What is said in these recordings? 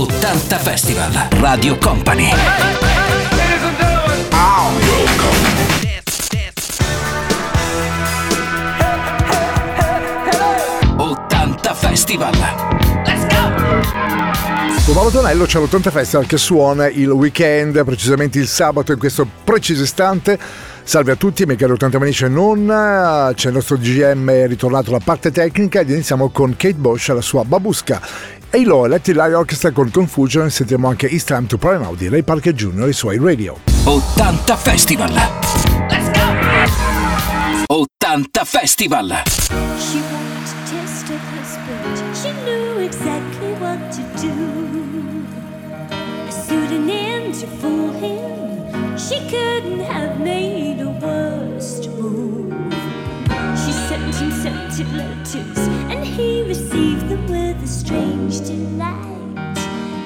80 Festival Radio Company. Festival. Let's go! Con Paolo Tonello c'è l'80 Festival che suona il weekend, precisamente il sabato in questo preciso istante. Salve a tutti, Michele 80 Manice non, c'è il nostro GM ritornato alla parte tecnica ed iniziamo con Kate Bosch e la sua Babusca. E il Let Live Orchestra con Confusion e sentiamo anche It's Time to Prime Now di Ray Parker Jr. e i suoi radio. 80 Festival! Let's go! 80 Festival! A strange delight.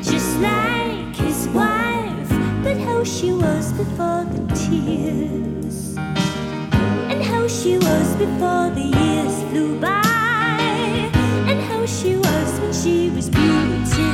Just like his wife, but how she was before the tears, and how she was before the years flew by, and how she was when she was beautiful.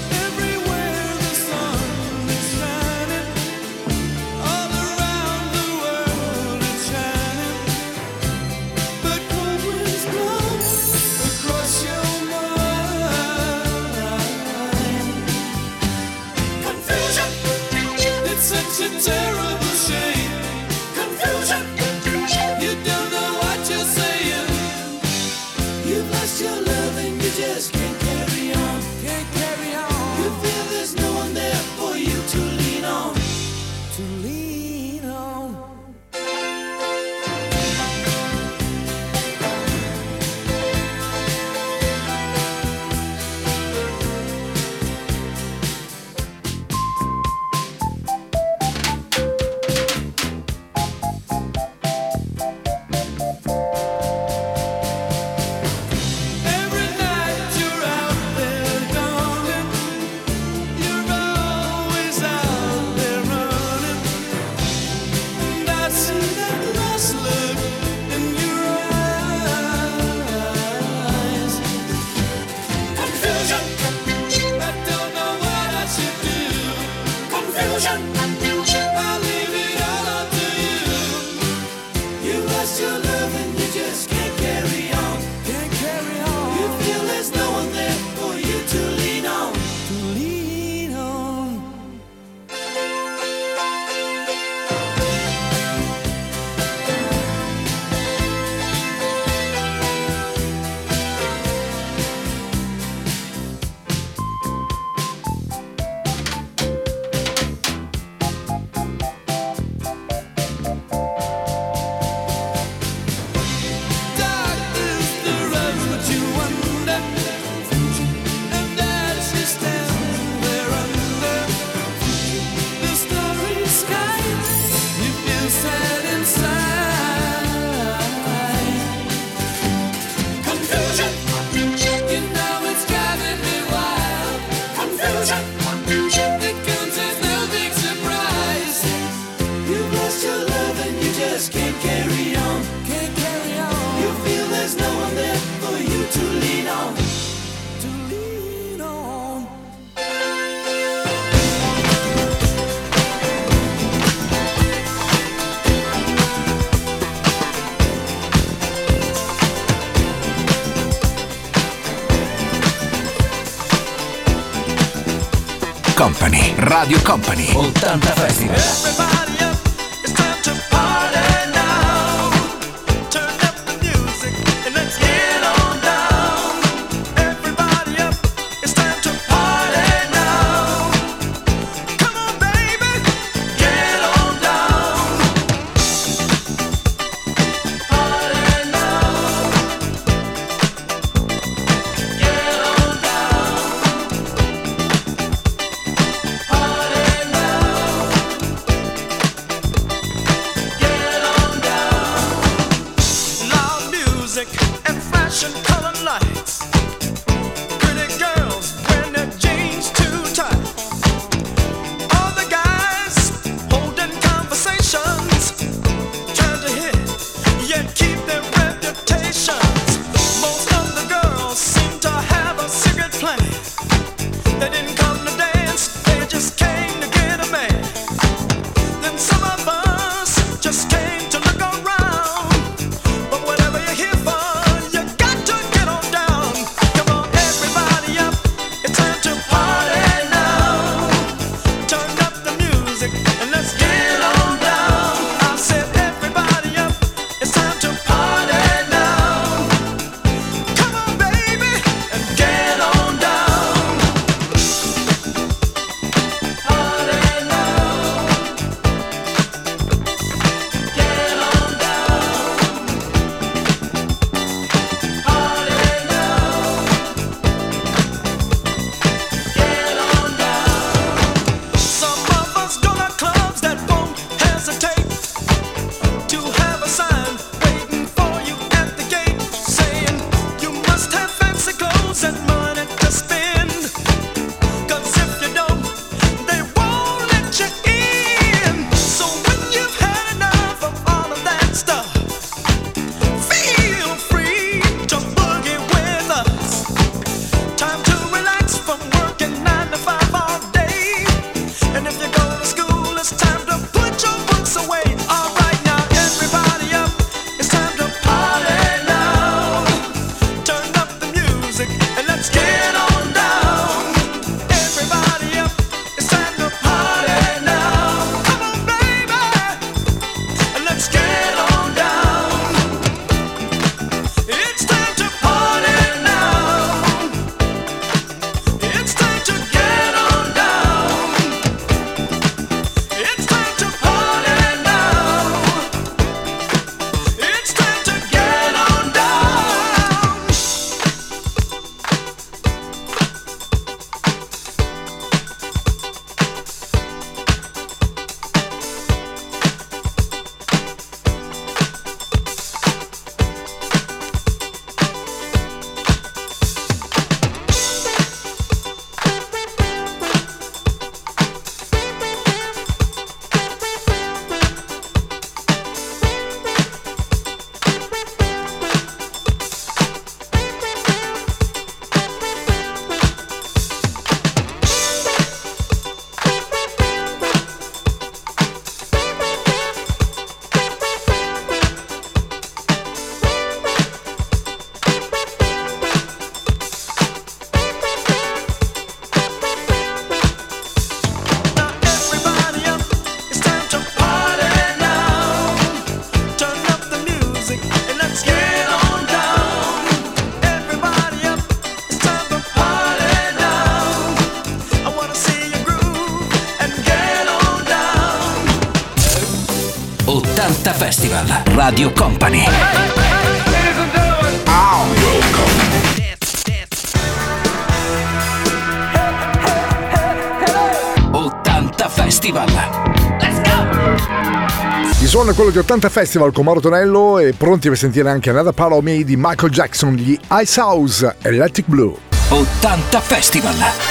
80 Festival con Mauro Tonello e pronti per sentire anche Another Palo Me di Michael Jackson, gli Ice House Electric Blue. 80 Festival!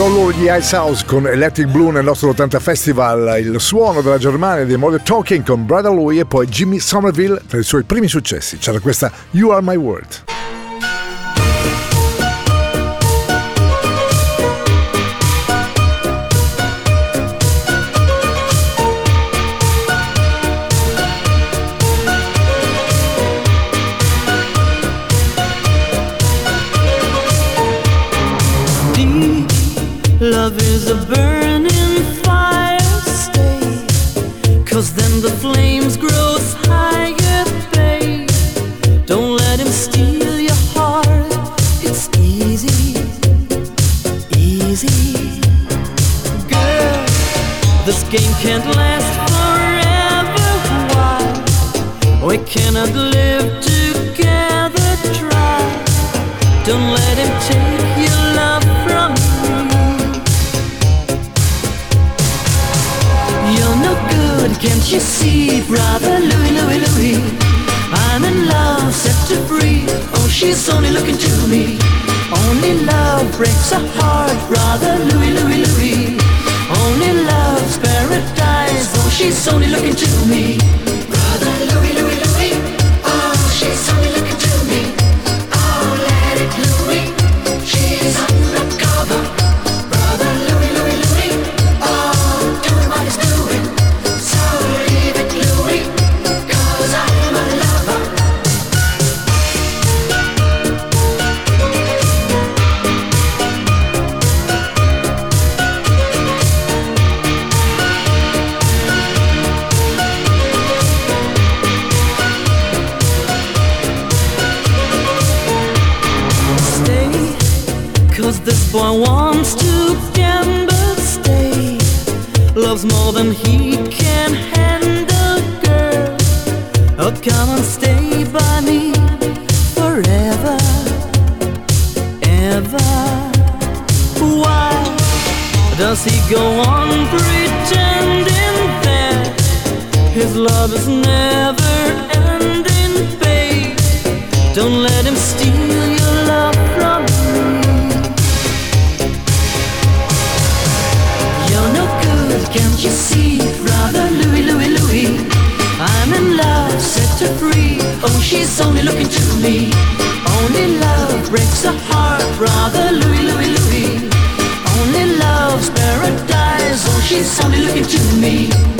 All the Ice House con Electric Blue nel nostro 80 Festival, il suono della Germania di Model Talking con Brother Louie e poi Jimmy Somerville tra i suoi primi successi. C'era questa You Are My World. He. only looking to me. Only love breaks a heart, brother Louie, Louie, Louie. Only love's paradise, oh she's only looking to me.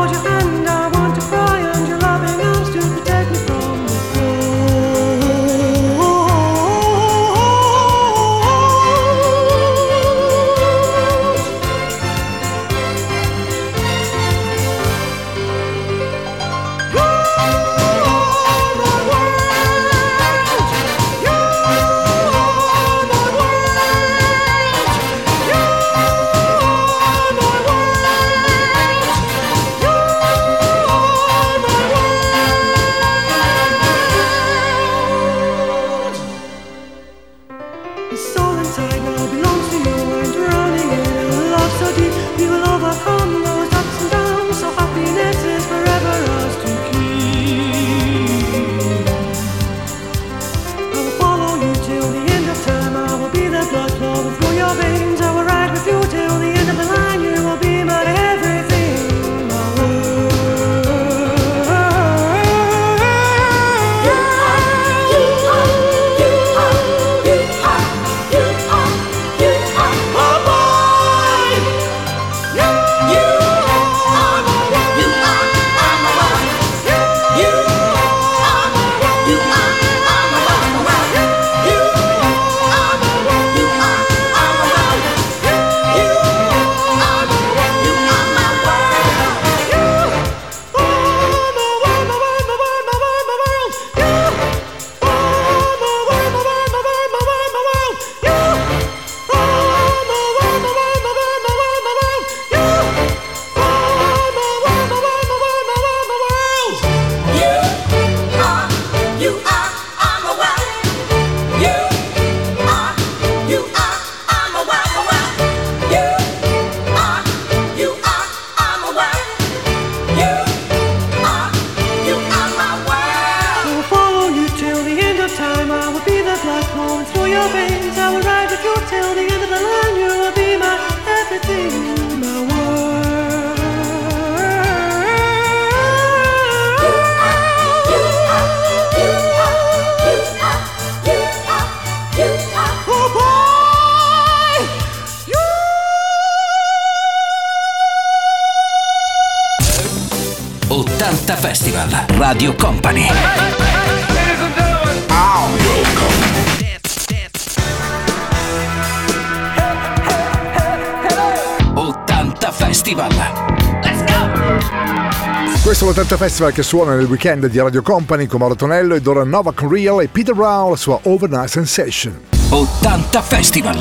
È l'80 Festival che suona nel weekend di Radio Company con Mauro Tonello ed ora Nova con Real e Peter Brown la sua Overnight Sensation. 80 Festival.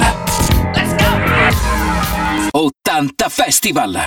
80 Festival.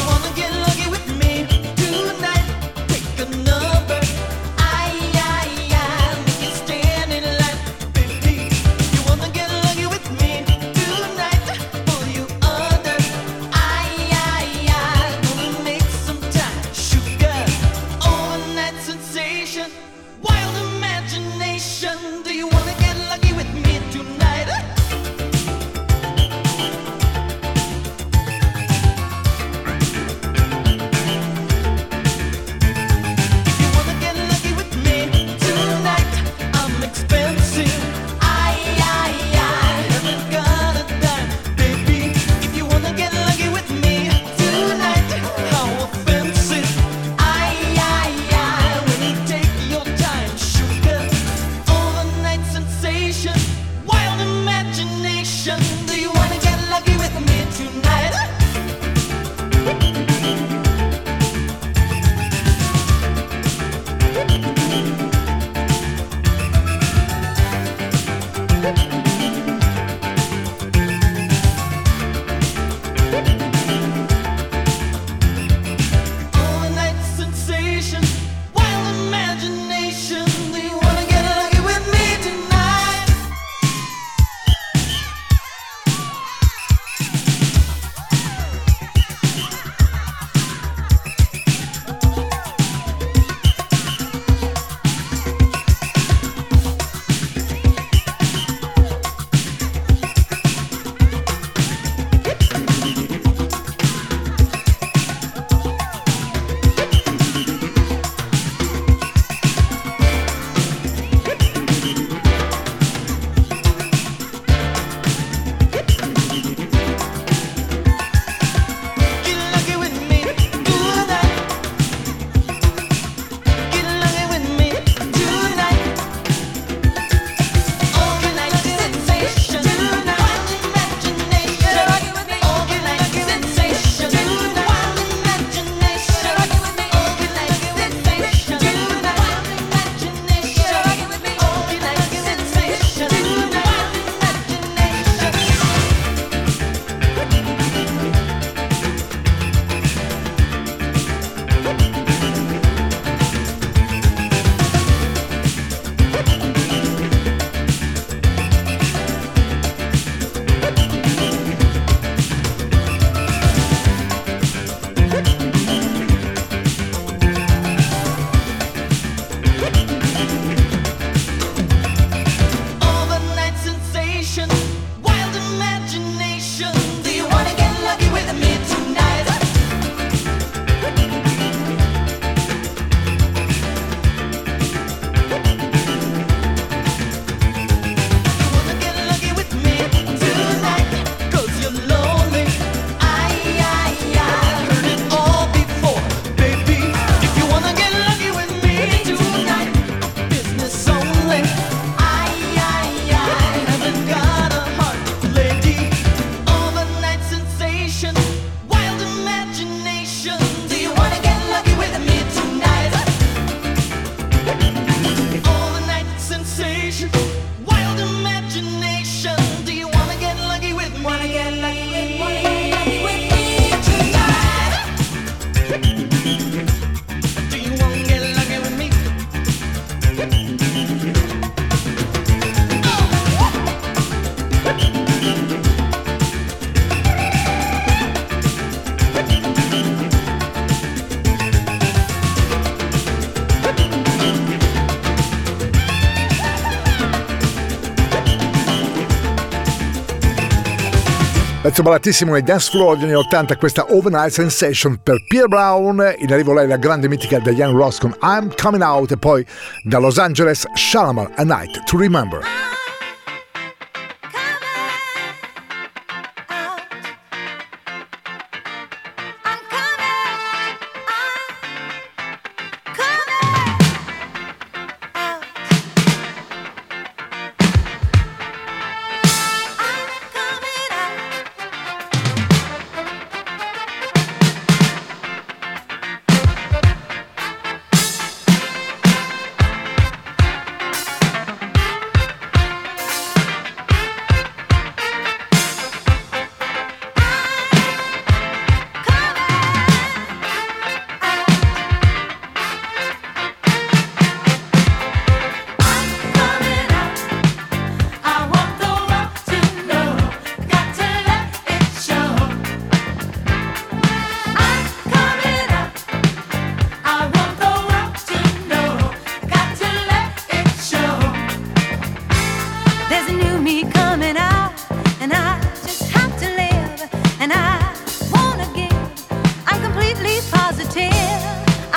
Pezzo ballatissimo nei dance floor degli anni 80, questa Overnight Sensation per Pierre Brown, in arrivo lei la grande mitica di Young Ross con I'm Coming Out e poi da Los Angeles Shalamar A Night to Remember.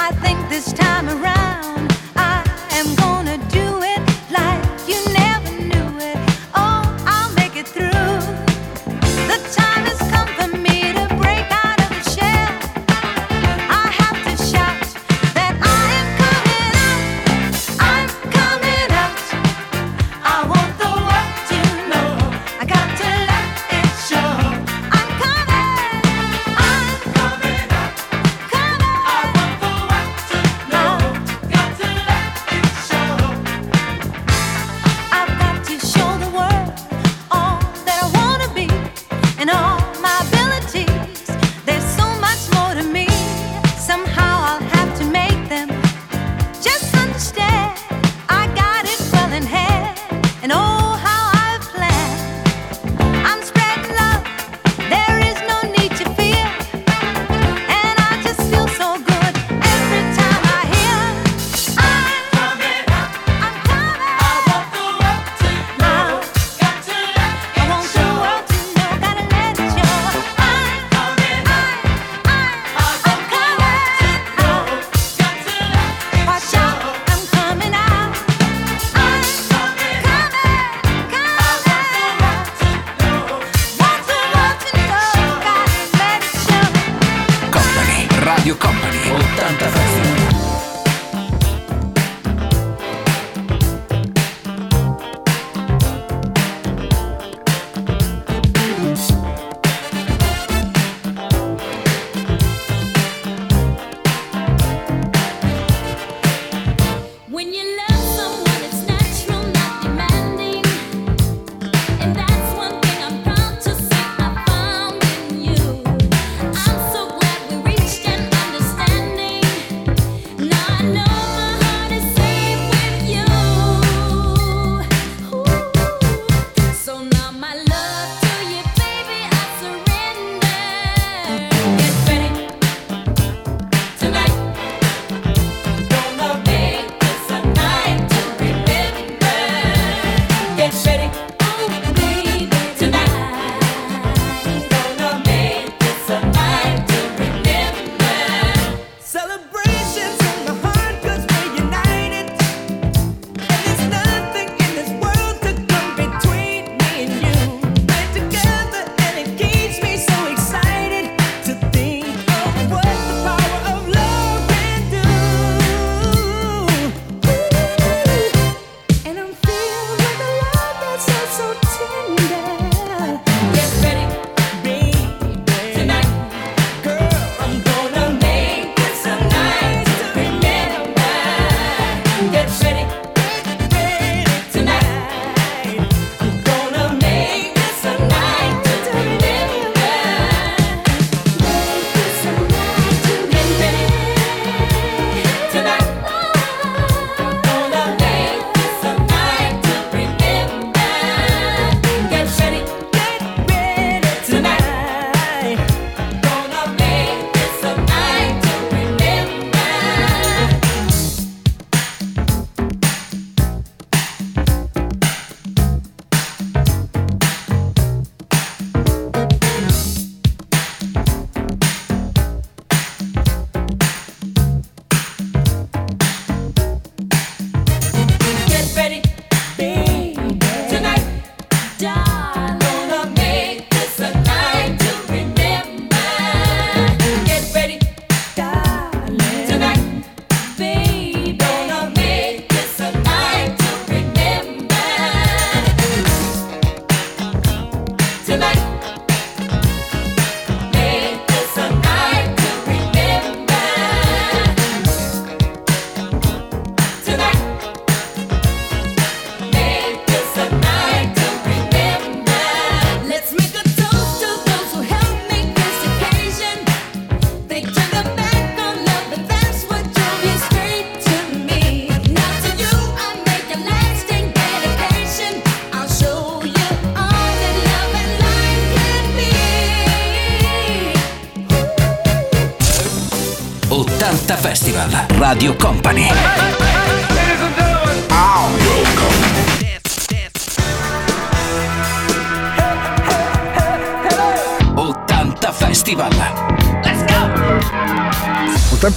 I think this time around.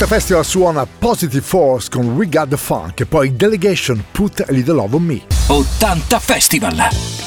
Musica Festival suona Positive Force con We Got The Funk e poi Delegation Put a Little Love On Me. 80 Festival!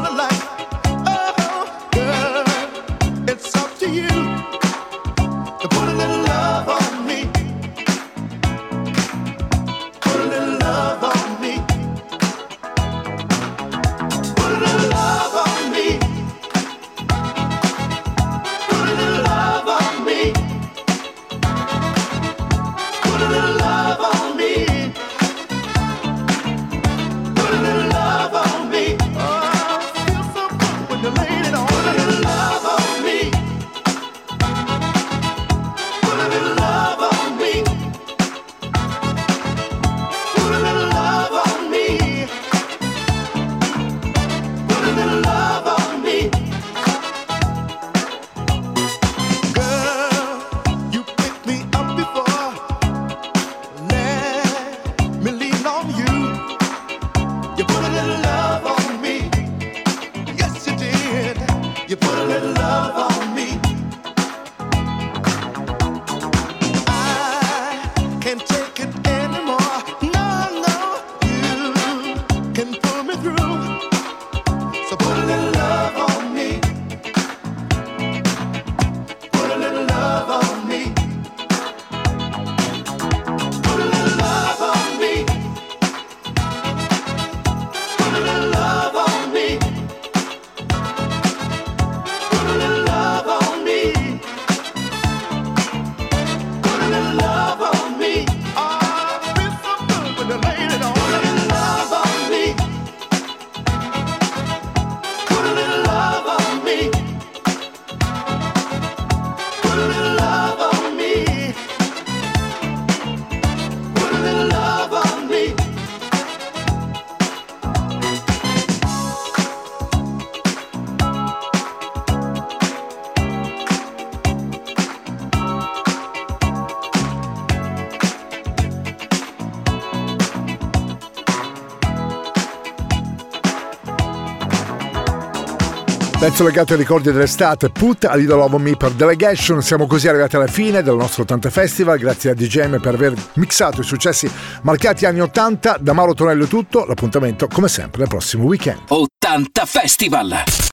Pezzo legato ai ricordi dell'estate, Put a Little Love Me per Delegation. Siamo così arrivati alla fine del nostro 80 Festival. Grazie a DJM per aver mixato i successi marcati anni 80. Da Mauro Tonello è tutto. L'appuntamento, come sempre, nel prossimo weekend. 80 Festival!